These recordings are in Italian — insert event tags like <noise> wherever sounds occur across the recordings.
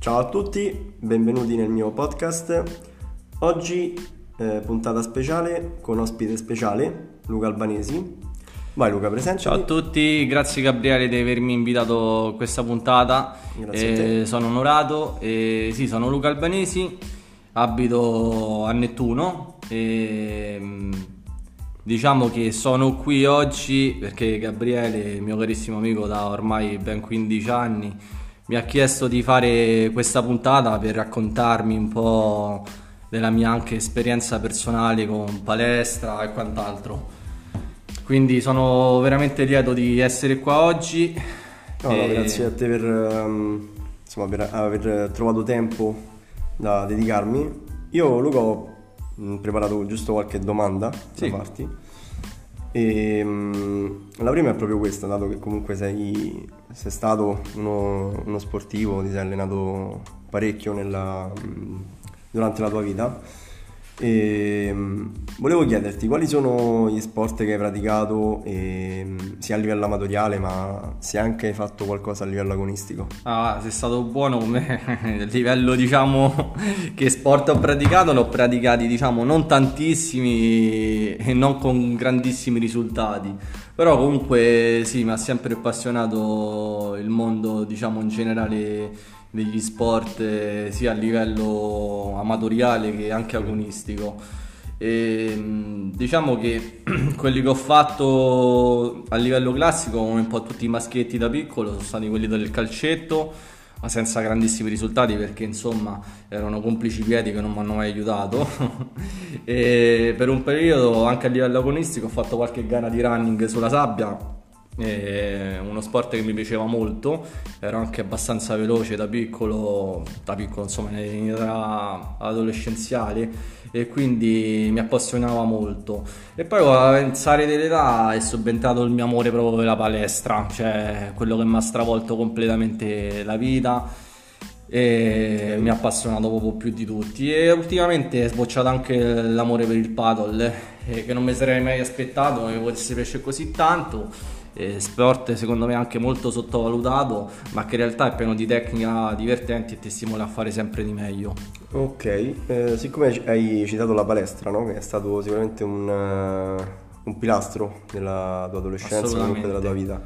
Ciao a tutti, benvenuti nel mio podcast. Oggi eh, puntata speciale con ospite speciale Luca Albanesi. Vai Luca, presente. Ciao a tutti, grazie Gabriele di avermi invitato a questa puntata. Eh, sono onorato. Eh, sì, sono Luca Albanesi, abito a Nettuno mm, diciamo che sono qui oggi perché Gabriele, mio carissimo amico da ormai ben 15 anni, mi ha chiesto di fare questa puntata per raccontarmi un po' della mia anche esperienza personale con palestra e quant'altro. Quindi sono veramente lieto di essere qua oggi. No, no, E- grazie a te per, ehm, insomma, per aver trovato tempo da dedicarmi. Io Luca ho preparato giusto qualche domanda Sì. da farti. E, mm, la prima è proprio questa, dato che comunque sei, sei stato uno, uno sportivo, ti sei allenato parecchio nella- durante la tua vita. E, mm, volevo chiederti quali sono gli sport che hai praticato, e, mm, sia a livello amatoriale, ma se anche hai fatto qualcosa a livello agonistico. Ah, sei stato buono con me. A <laughs> livello, diciamo, che sport ho praticato, l'ho praticati, diciamo, non tantissimi e non con grandissimi risultati. Però comunque sì, mi ha sempre appassionato il mondo, diciamo, in generale degli sport, eh, sia a livello amatoriale che anche agonistico. E, diciamo che <clears throat> quelli che ho fatto a livello classico, come un po' tutti i maschietti da piccolo, sono stati quelli del calcetto, ma senza grandissimi risultati perché insomma erano complici piedi che non mi hanno mai aiutato. <laughs> e per un periodo anche a livello agonistico ho fatto qualche gara di running sulla sabbia. È uno sport che mi piaceva molto, ero anche abbastanza veloce da piccolo, da piccolo insomma in età adolescenziale e quindi mi appassionava molto. E poi con l'avanzare dell'età è subentrato il mio amore proprio per la palestra, cioè quello che mi ha stravolto completamente la vita e mi ha appassionato proprio più di tutti e ultimamente è sbocciato anche l'amore per il paddle eh, che non mi sarei mai aspettato che potesse piacere così tanto Eh, sport secondo me anche molto sottovalutato ma che in realtà è pieno di tecnica divertenti e ti stimola a fare sempre di meglio Ok, eh, siccome hai citato la palestra, no? Che è stato sicuramente un, eh, un pilastro della tua adolescenza, comunque della tua vita.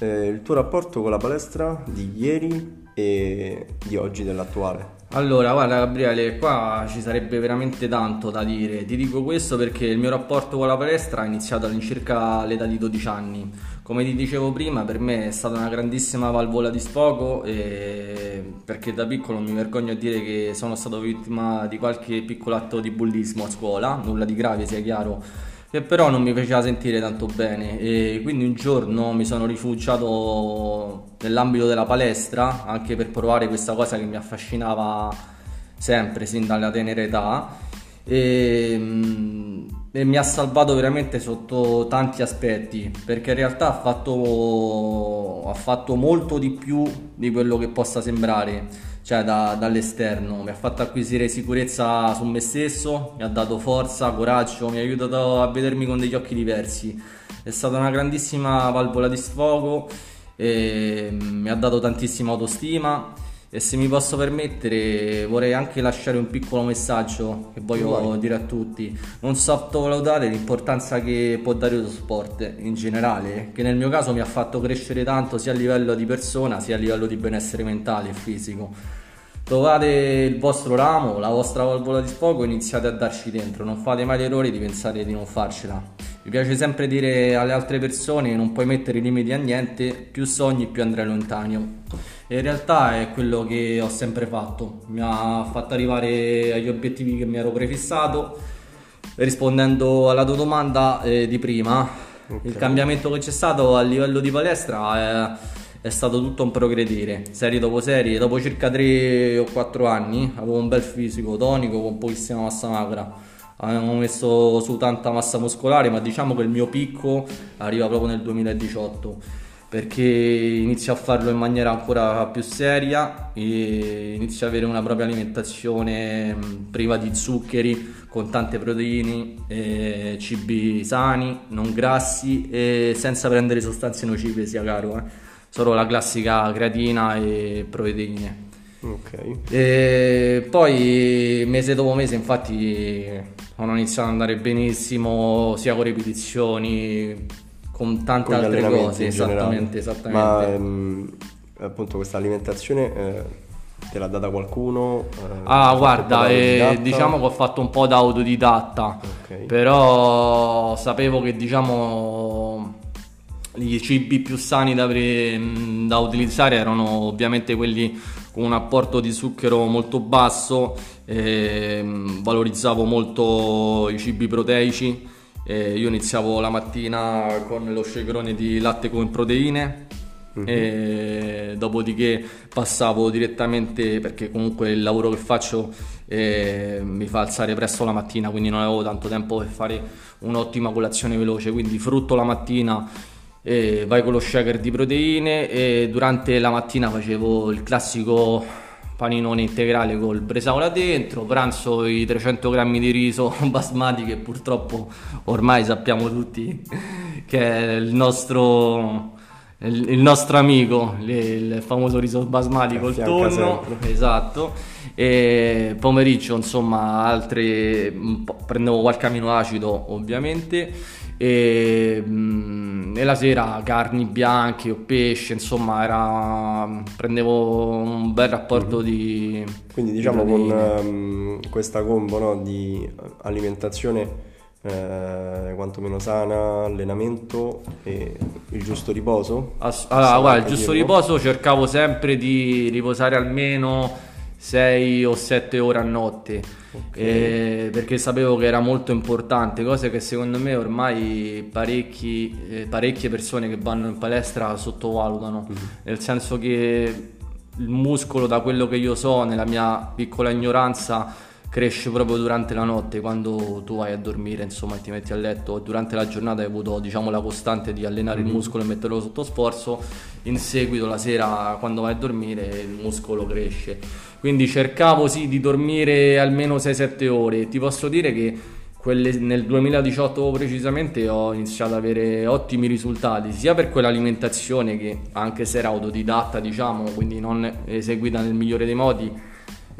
Eh, il tuo rapporto con la palestra di ieri e di oggi, dell'attuale. Allora, guarda Gabriele, qua ci sarebbe veramente tanto da dire. Ti dico questo perché il mio rapporto con la palestra è iniziato all'incirca all'età di 12 anni. Come ti dicevo prima, per me è stata una grandissima valvola di sfogo perché da piccolo mi vergogno a dire che sono stato vittima di qualche piccolo atto di bullismo a scuola, nulla di grave sia chiaro, che però non mi faceva sentire tanto bene. E quindi un giorno mi sono rifugiato nell'ambito della palestra anche per provare questa cosa che mi affascinava sempre sin dalla tenera età. E, mm, e mi ha salvato veramente sotto tanti aspetti perché in realtà ha fatto, ha fatto molto di più di quello che possa sembrare cioè da- dall'esterno, mi ha fatto acquisire sicurezza su me stesso, mi ha dato forza, coraggio, mi ha aiutato a vedermi con degli occhi diversi. È stata una grandissima valvola di sfogo, e mi ha dato tantissima autostima e se mi posso permettere vorrei anche lasciare un piccolo messaggio che voglio Vai. dire a tutti. Non sottovalutate l'importanza che può dare lo sport in generale, che nel mio caso mi ha fatto crescere tanto sia a livello di persona sia a livello di benessere mentale e fisico. Trovate il vostro ramo, la vostra valvola di sfogo e iniziate a darci dentro. Non fate mai l'errore di pensare di non farcela. Mi piace sempre dire alle altre persone non puoi mettere limiti a niente, più sogni più andrai lontano. E in realtà è quello che ho sempre fatto. Mi ha fatto arrivare agli obiettivi che mi ero prefissato. Rispondendo alla tua domanda eh, di prima, il cambiamento che c'è stato a livello di palestra è, è stato tutto un progredire, serie dopo serie. Dopo circa 3 o 4 anni avevo un bel fisico tonico con pochissima massa magra. Avevamo messo su tanta massa muscolare, ma diciamo che il mio picco arriva proprio nel 2018 perché inizio a farlo in maniera ancora più seria e inizio ad avere una propria alimentazione mh, priva di zuccheri, con tante proteine, eh, cibi sani, non grassi e senza prendere sostanze nocive, sia caro, eh. solo la classica creatina e proteine. Ok. E poi mese dopo mese infatti hanno iniziato ad andare benissimo sia con ripetizioni, con tante con altre cose. Esattamente, esattamente. Ma ehm, appunto questa alimentazione... Eh Te l'ha data qualcuno? Eh, ah, guarda, eh, diciamo che ho fatto un po' da autodidatta, okay. però sapevo che diciamo i cibi più sani da, pre- da, utilizzare erano ovviamente quelli con un apporto di zucchero molto basso, eh, valorizzavo molto i cibi proteici, io iniziavo la mattina con lo shakerone di latte con proteine Mm-hmm. E dopodiché passavo direttamente perché comunque il lavoro che faccio eh, mi fa alzare presto la mattina quindi non avevo tanto tempo per fare un'ottima colazione veloce quindi frutto la mattina eh, vai con lo shaker di proteine e durante la mattina facevo il classico paninone integrale col bresaola dentro, pranzo i 300 grammi di riso <laughs> basmati che purtroppo ormai sappiamo tutti che è il nostro il nostro amico, il famoso riso basmati col tonno, esatto, e pomeriggio insomma altre, prendevo qualche aminoacido ovviamente e, mm, e, la sera carni bianche o pesce, insomma era, prendevo un bel rapporto mm-hmm. di... Quindi diciamo di con um, questa combo no, di alimentazione eh, quantomeno sana, allenamento e il giusto riposo? Ass- allora, guarda, il giusto riposo cercavo sempre di riposare almeno 6 o 7 ore a notte okay. perché sapevo che era molto importante, cosa che secondo me ormai parecchi, eh, parecchie persone che vanno in palestra sottovalutano, mm-hmm. nel senso che il muscolo da quello che io so nella mia piccola ignoranza cresce proprio durante la notte quando tu vai a dormire insomma ti metti a letto durante la giornata hai avuto diciamo la costante di allenare mm-hmm. il muscolo e metterlo sotto sforzo in seguito la sera quando vai a dormire il muscolo cresce quindi cercavo sì di dormire almeno 6-7 ore. Ti posso dire che quelle, nel 2018 precisamente ho iniziato ad avere ottimi risultati sia per quell'alimentazione che anche se era autodidatta diciamo quindi non eseguita nel migliore dei modi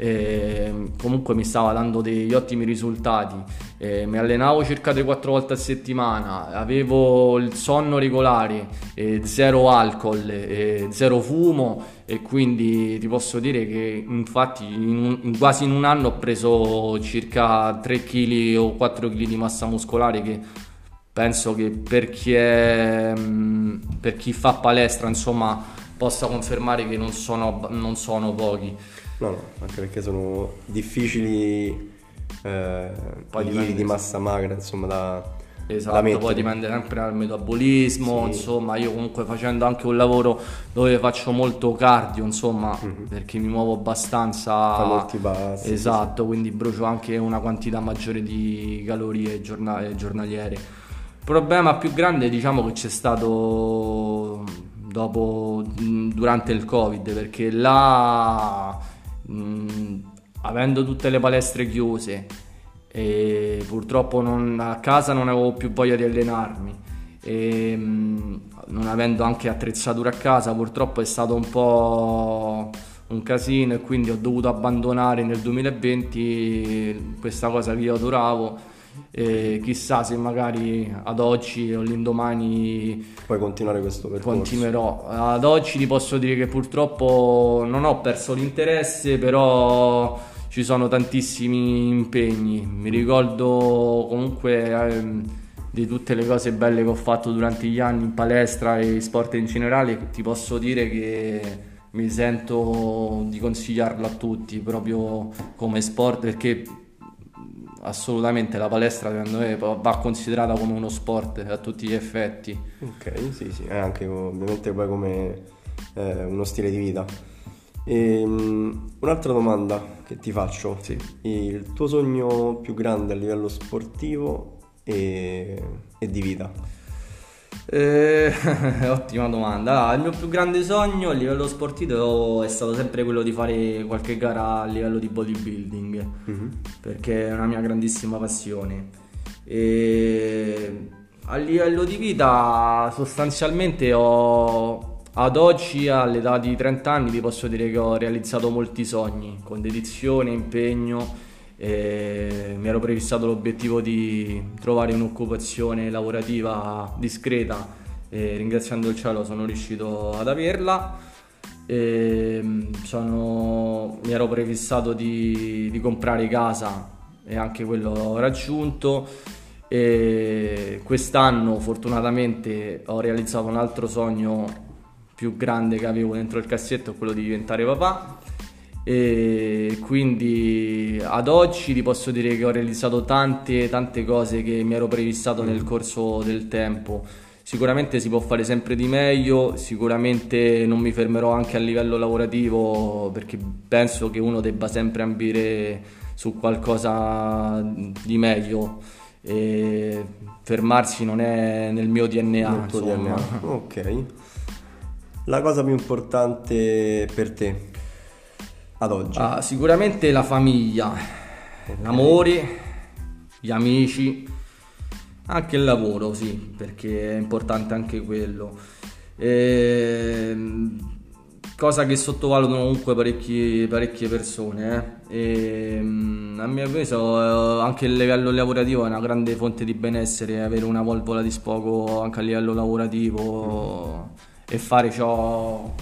eh, comunque mi stava dando degli ottimi risultati. Eh, mi allenavo circa 3-4 volte a settimana, avevo il sonno regolare, eh, zero alcol, zero fumo e quindi ti posso dire che infatti in, in quasi in un anno ho preso circa 3 kg o 4 kg di massa muscolare che penso che per chi, è, per chi fa palestra insomma possa confermare che non sono, non sono pochi. No, no, anche perché sono difficili eh, poi dipende, di massa magra, insomma, da, Esatto, poi dipende sempre dal metabolismo, sì. insomma, io comunque facendo anche un lavoro dove faccio molto cardio, insomma, mm-hmm. perché mi muovo abbastanza Fa molti passi. Esatto, sì. quindi brucio anche una quantità maggiore di calorie giornal- giornaliere. Il problema più grande, diciamo che c'è stato dopo durante il Covid, perché là mh, mm, avendo tutte le palestre chiuse e purtroppo non, a casa non avevo più voglia di allenarmi e mh, mm, non avendo anche attrezzature a casa purtroppo è stato un po' un casino e quindi ho dovuto abbandonare nel 2020 questa cosa che io adoravo e chissà se magari ad oggi o l'indomani puoi continuare questo percorso. continuerò. Ad oggi ti posso dire che purtroppo non ho perso l'interesse però ci sono tantissimi impegni. Mi ricordo comunque ehm, di tutte le cose belle che ho fatto durante gli anni in palestra e sport in generale ti posso dire che mi sento di consigliarlo a tutti proprio come sport perché assolutamente la palestra secondo me va considerata come uno sport a tutti gli effetti. Ok, sì, sì, anche ovviamente poi come eh, uno stile di vita. E, um, un'altra domanda che ti faccio, sì. il tuo sogno più grande a livello sportivo e, e di vita? Eh, <laughs> ottima domanda. Allora, il mio più grande sogno a livello sportivo è stato sempre quello di fare qualche gara a livello di bodybuilding, mm-hmm. perché è una mia grandissima passione. E a livello di vita sostanzialmente ho, ad oggi, all'età di 30 anni, vi posso dire che ho realizzato molti sogni con dedizione, impegno. E mi ero prefissato l'obiettivo di trovare un'occupazione lavorativa discreta e ringraziando il cielo sono riuscito ad averla. Sono, mi ero prefissato di, di comprare casa e anche quello l'ho raggiunto. E quest'anno fortunatamente ho realizzato un altro sogno più grande che avevo dentro il cassetto, quello di diventare papà. E quindi ad oggi ti posso dire che ho realizzato tante tante cose che mi ero prefissato nel corso del tempo. Sicuramente si può fare sempre di meglio, sicuramente non mi fermerò anche a livello lavorativo perché penso che uno debba sempre ambire su qualcosa di meglio e fermarsi non è nel mio DNA. Nel DNA. Ok. La cosa più importante per te ad oggi? Ah, sicuramente la famiglia, okay. l'amore, gli amici, anche il lavoro, sì, perché è importante anche quello. E cosa che sottovalutano comunque parecchie, parecchie persone. Eh. E, mm, a mio avviso, eh, anche il livello lavorativo è una grande fonte di benessere, avere una valvola di sfogo anche a livello lavorativo e fare ciò,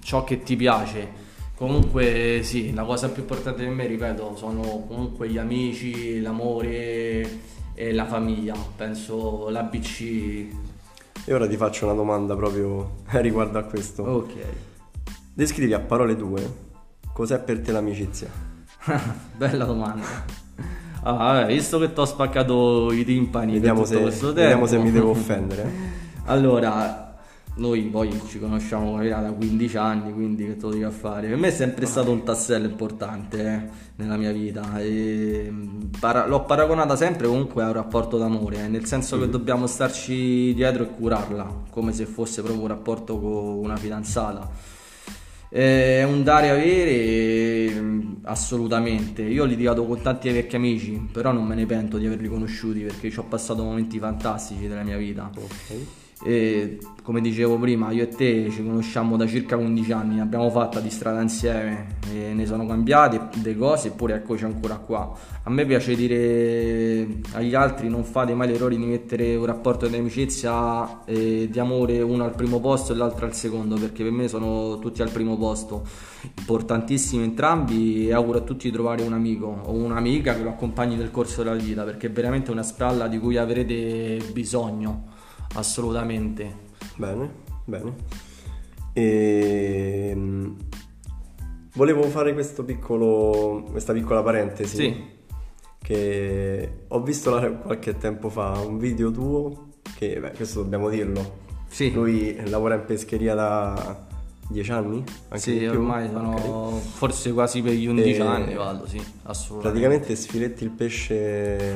ciò che ti piace. Comunque, sì, la cosa più importante per me, ripeto, sono comunque gli amici, l'amore e la famiglia. Penso l'ABC. E ora ti faccio una domanda proprio <laughs> riguardo a questo. Ok. Descrivi a parole due cos'è per te l'amicizia. <laughs> Bella domanda. Ah, vabbè, visto che ti ho spaccato i timpani vediamo, se, vediamo se mi devo offendere. <laughs> allora, noi poi ci conosciamo da 15 anni, quindi che te lo dico a fare? Per me è sempre stato un tassello importante eh, nella mia vita. E, para- l'ho paragonata sempre comunque a un rapporto d'amore, eh, nel senso mm. che dobbiamo starci dietro e curarla, come se fosse proprio un rapporto con una fidanzata è un dare e avere assolutamente. Io ho litigato con tanti vecchi amici, però non me ne pento di averli conosciuti perché ci ho passato momenti fantastici della mia vita. Okay. E come dicevo prima, io e te ci conosciamo da circa 15 anni, abbiamo fatto di strada insieme, ne sono cambiate delle cose eppure eccoci ancora qua. A me piace dire agli altri non fate mai l'errore di mettere un rapporto di amicizia e di amore uno al primo posto e l'altro al secondo, perché per me sono tutti al primo posto, importantissimi entrambi e auguro a tutti di trovare un amico o un'amica che lo accompagni nel corso della vita, perché è veramente una spalla di cui avrete bisogno assolutamente. Bene, bene. E... Ehm, volevo fare piccolo, questa piccola parentesi. Sì. Che ho visto qualche tempo fa un video tuo, che beh, questo dobbiamo dirlo. Sì. Lui lavora in pescheria da dieci anni? Anche sì, ormai sono okay. forse quasi per gli 11 e... anni vado, sì, assolutamente. Praticamente sfiletti il pesce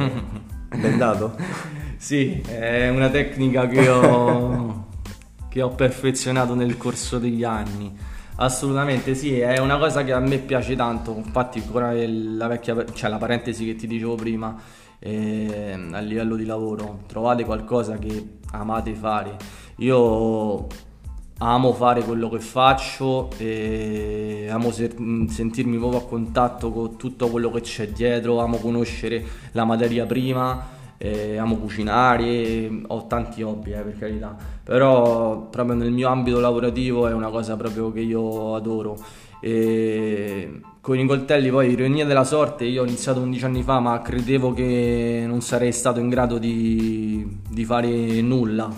<laughs> bendato? <laughs> Sì, è una tecnica che ho, <laughs> che ho perfezionato nel corso degli anni. Assolutamente sì, è una cosa che a me piace tanto, infatti ancora la vecchia, cioè la parentesi che ti dicevo prima, eh, a livello di lavoro, trovate qualcosa che amate fare. Io amo fare quello che faccio e amo sentirmi proprio a contatto con tutto quello che c'è dietro, amo conoscere la materia prima eh, amo cucinare, ho tanti hobby eh, per carità, però proprio nel mio ambito lavorativo è una cosa proprio che io adoro. E con i coltelli poi ironia della sorte io ho iniziato 11 anni fa ma credevo che non sarei stato in grado di, di fare nulla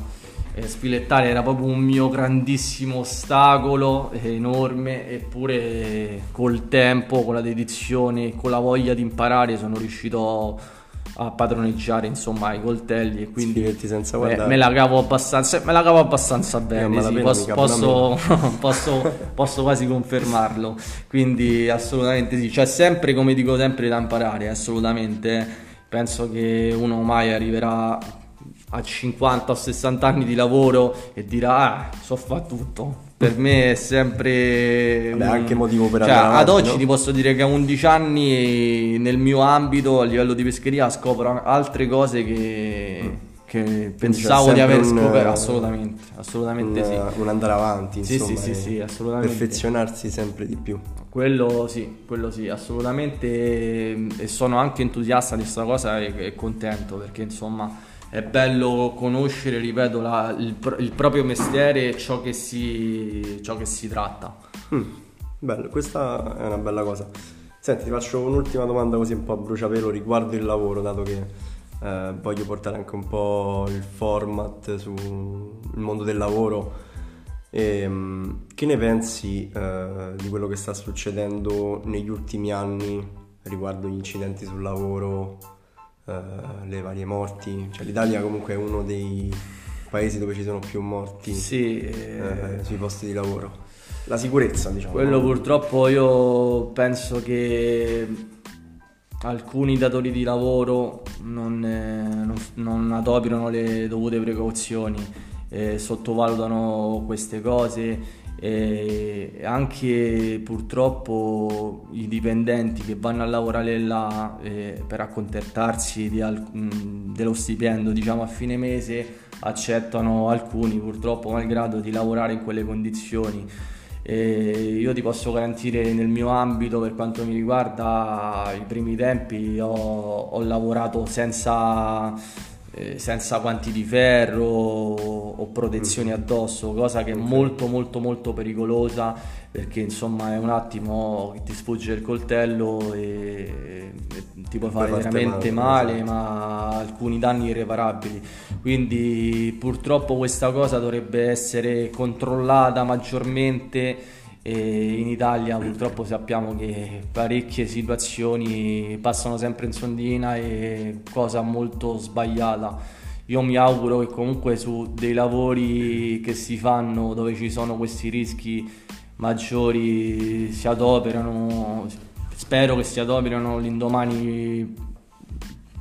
e sfilettare era proprio un mio grandissimo ostacolo enorme eppure col tempo con la dedizione con la voglia di imparare sono riuscito a padroneggiare insomma i coltelli e quindi senza me, me, la cavo abbastanza me la cavo abbastanza bene eh, sì, posso, posso, <laughs> posso, posso, quasi confermarlo. Quindi assolutamente sì c'è sempre come dico sempre da imparare assolutamente. Penso che uno mai arriverà a 50 o 60 anni di lavoro e dirà ah so fa tutto per me è sempre un... anche motivo per cioè, avanti, ad oggi no? ti posso dire che a 11 anni nel mio ambito a livello di pescheria scopro altre cose che, mm. che pensavo di aver scoperto. Assolutamente, assolutamente un, sì. Un andare avanti, sì, insomma, sì, sì, sì, assolutamente. Perfezionarsi sempre di più. Quello sì, quello sì, assolutamente e sono anche entusiasta di questa cosa e, e contento perché insomma è bello conoscere, ripeto, la, il, il, proprio mestiere e ciò che si, ciò che si tratta. Mm, bello, questa è una bella cosa. Senti, ti faccio un'ultima domanda così un po' a bruciapelo riguardo il lavoro, dato che eh, voglio portare anche un po' il format sul mondo del lavoro. E, um, che ne pensi uh, di quello che sta succedendo negli ultimi anni riguardo gli incidenti sul lavoro, uh, le varie morti? Cioè, L'Italia comunque è uno dei paesi dove ci sono più morti sì, eh... sui posti di lavoro. La sicurezza, diciamo. Quello purtroppo io penso che alcuni datori di lavoro non, non, non adoperano le dovute precauzioni eh, sottovalutano queste cose e anche purtroppo i dipendenti che vanno a lavorare là eh, per accontentarsi al- mh, dello stipendio diciamo a fine mese accettano alcuni purtroppo malgrado di lavorare in quelle condizioni. E io ti posso garantire nel mio ambito per quanto mi riguarda i primi tempi ho, ho lavorato senza eh, senza guanti di ferro o protezioni mm-hmm. addosso, cosa che è molto molto molto pericolosa perché insomma è un attimo che ti sfugge il coltello e, e ti puoi fare veramente male, male, esatto. ma alcuni danni irreparabili. Quindi purtroppo questa cosa dovrebbe essere controllata maggiormente e in Italia purtroppo sappiamo che parecchie situazioni passano sempre in sondina e cosa molto sbagliata. Io mi auguro che comunque su dei lavori che si fanno dove ci sono questi rischi maggiori si adoperano, spero che si adoperano l'indomani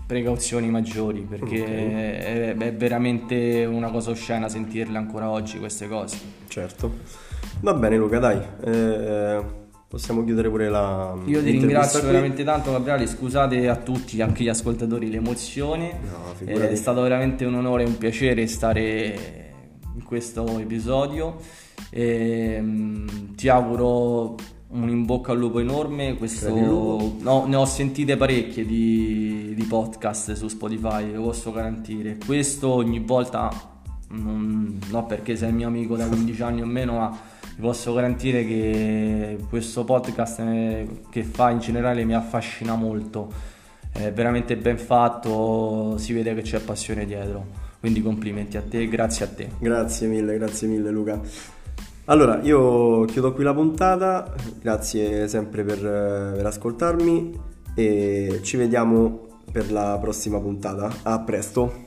precauzioni maggiori perché okay. è, è veramente una cosa oscena sentirle ancora oggi queste cose. Certo. Va bene Luca, dai. Eh, possiamo chiudere pure la... Io ti ringrazio qui. veramente tanto Gabriele, scusate a tutti, anche gli ascoltatori, l'emozione. No, è stato veramente un onore e un piacere stare in questo episodio. E, um, ti auguro un in bocca al lupo enorme. Questo, no, ne ho sentite parecchie di, di podcast su Spotify, lo posso garantire. Questo ogni volta, non, no perché sei mio amico da 15 anni o meno, ma vi posso garantire che questo podcast eh, che fa in generale mi affascina molto, è veramente ben fatto, si vede che c'è passione dietro. Quindi complimenti a te e grazie a te. Grazie mille, grazie mille Luca. Allora, io chiudo qui la puntata, grazie sempre per, per ascoltarmi e ci vediamo per la prossima puntata. A presto!